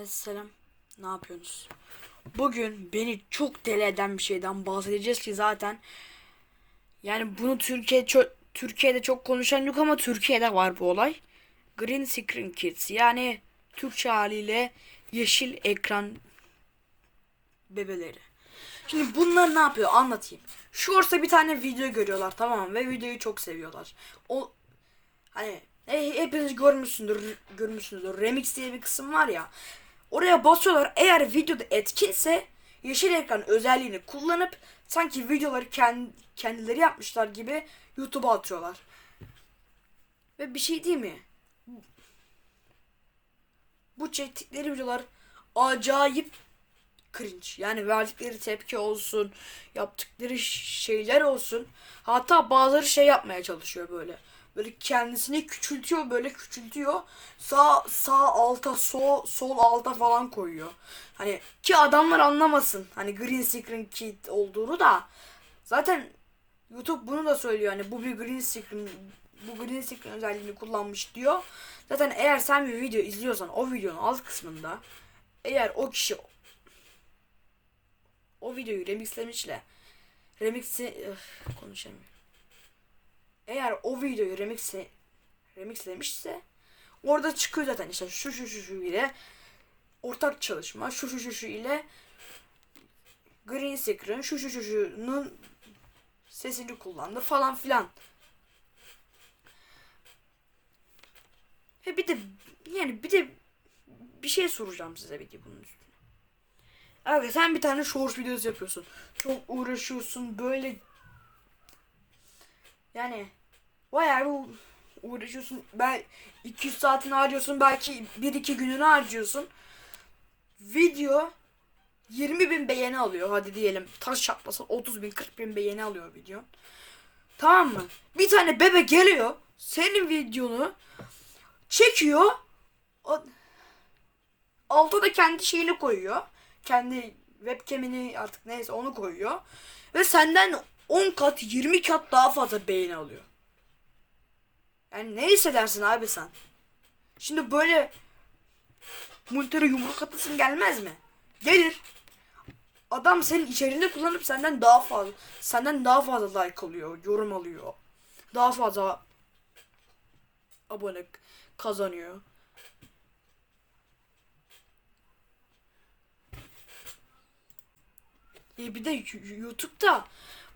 Esselam. Ne yapıyorsunuz? Bugün beni çok deli eden bir şeyden bahsedeceğiz ki zaten yani bunu Türkiye ço- Türkiye'de çok konuşan yok ama Türkiye'de var bu olay. Green Screen Kids yani Türkçe haliyle yeşil ekran bebeleri. Şimdi bunlar ne yapıyor anlatayım. Shorts'ta bir tane video görüyorlar tamam mı? Ve videoyu çok seviyorlar. O hani he- hepiniz görmüşsündür, görmüşsündür. Remix diye bir kısım var ya. Oraya basıyorlar. Eğer videoda etkinse yeşil ekran özelliğini kullanıp sanki videoları kend- kendileri yapmışlar gibi YouTube'a atıyorlar. Ve bir şey değil mi? Bu çektikleri videolar acayip cringe. Yani verdikleri tepki olsun, yaptıkları şeyler olsun. Hatta bazıları şey yapmaya çalışıyor böyle. Böyle kendisini küçültüyor, böyle küçültüyor. Sağ sağ alta, sol sol alta falan koyuyor. Hani ki adamlar anlamasın. Hani green screen kit olduğunu da zaten YouTube bunu da söylüyor. Hani bu bir green screen bu green screen özelliğini kullanmış diyor. Zaten eğer sen bir video izliyorsan o videonun alt kısmında eğer o kişi o videoyu remixlemişle remixi Öf, konuşamıyorum. Eğer o videoyu remixle, remixlemişse orada çıkıyor zaten işte şu şu şu şu ile ortak çalışma şu şu şu şu ile green screen şu şu şu şunun sesini kullandı falan filan. Ve bir de yani bir de bir şey soracağım size bir de bunun üstüne. Abi sen bir tane short videosu yapıyorsun. Çok uğraşıyorsun böyle yani bayağı bir uğraşıyorsun. Ben 200 saatini harcıyorsun. Belki 1-2 gününü harcıyorsun. Video 20 bin beğeni alıyor. Hadi diyelim taş çatlasın 30 bin 40 bin beğeni alıyor video. Tamam mı? Bir tane bebe geliyor. Senin videonu çekiyor. O, altta da kendi şeyini koyuyor. Kendi webcam'ini artık neyse onu koyuyor. Ve senden 10 kat 20 kat daha fazla beğeni alıyor. Yani ne hissedersin abi sen? Şimdi böyle monitöre yumruk atasın gelmez mi? Gelir. Adam senin içeriğini kullanıp senden daha fazla senden daha fazla like alıyor, yorum alıyor. Daha fazla abone kazanıyor. E bir de YouTube'da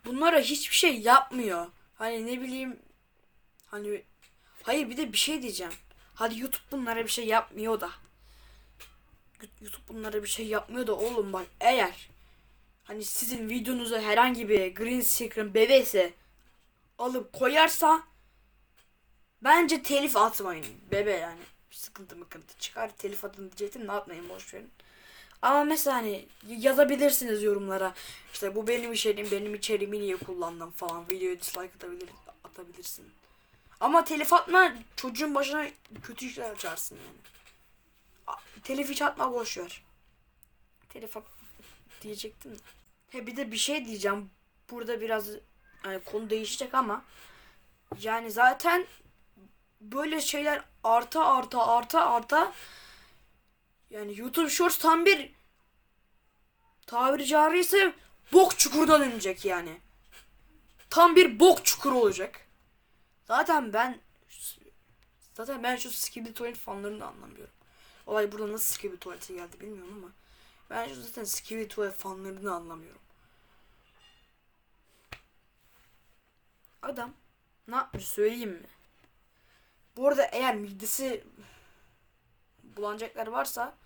bunlara hiçbir şey yapmıyor. Hani ne bileyim hani hayır bir de bir şey diyeceğim. Hadi YouTube bunlara bir şey yapmıyor da. YouTube bunlara bir şey yapmıyor da oğlum bak eğer hani sizin videonuza herhangi bir green screen bebeyse alıp koyarsa bence telif atmayın bebe yani sıkıntı mıkıntı çıkar telif atın diyecektim ne atmayın boş verin. Ama mesela hani yazabilirsiniz yorumlara. İşte bu benim içeriğim, benim içeriğimi niye kullandın falan. Videoya dislike atabilir, atabilirsin. Ama telif atma çocuğun başına kötü işler açarsın yani. Telif hiç atma boş ver. Telif at diyecektim. He bir de bir şey diyeceğim. Burada biraz hani konu değişecek ama yani zaten böyle şeyler arta arta arta arta yani YouTube Shorts tam bir tabiri caizse bok çukurdan dönecek yani. Tam bir bok çukuru olacak. Zaten ben zaten ben şu Skibidi Tuvalet fanlarını da anlamıyorum. Olay burada nasıl Skibidi Tuvalet'e geldi bilmiyorum ama ben şu zaten Skibidi Tuvalet fanlarını anlamıyorum. Adam ne yapmış söyleyeyim mi? Bu arada eğer midesi bulanacaklar varsa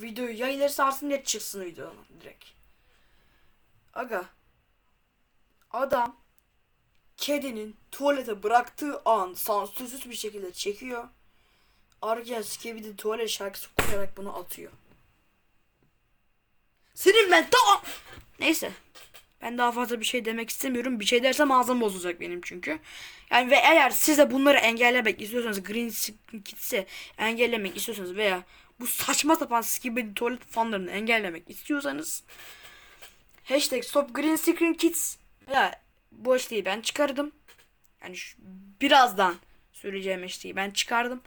videoyu ya ileri sarsın ya çıksın videodan direkt. Aga adam kedinin tuvalete bıraktığı an sansürsüz bir şekilde çekiyor. Arkaya Skibidi tuvalet şarkısı koyarak bunu atıyor. Senin ben tamam. Neyse. Ben daha fazla bir şey demek istemiyorum. Bir şey dersem ağzım bozulacak benim çünkü. Yani ve eğer siz de bunları engellemek istiyorsanız Green Kids'i engellemek istiyorsanız veya bu saçma sapan Skibidi tuvalet fanlarını engellemek istiyorsanız hashtag stop green screen kids ya bu eşliği ben çıkardım. Yani şu, birazdan süreceğim eşliği ben çıkardım.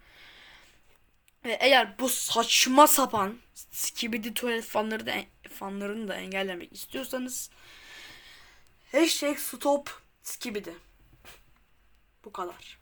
Ve eğer bu saçma sapan Skibidi Tuvalet fanları da, fanlarını da engellemek istiyorsanız hashtag stop Skibidi. Bu kadar.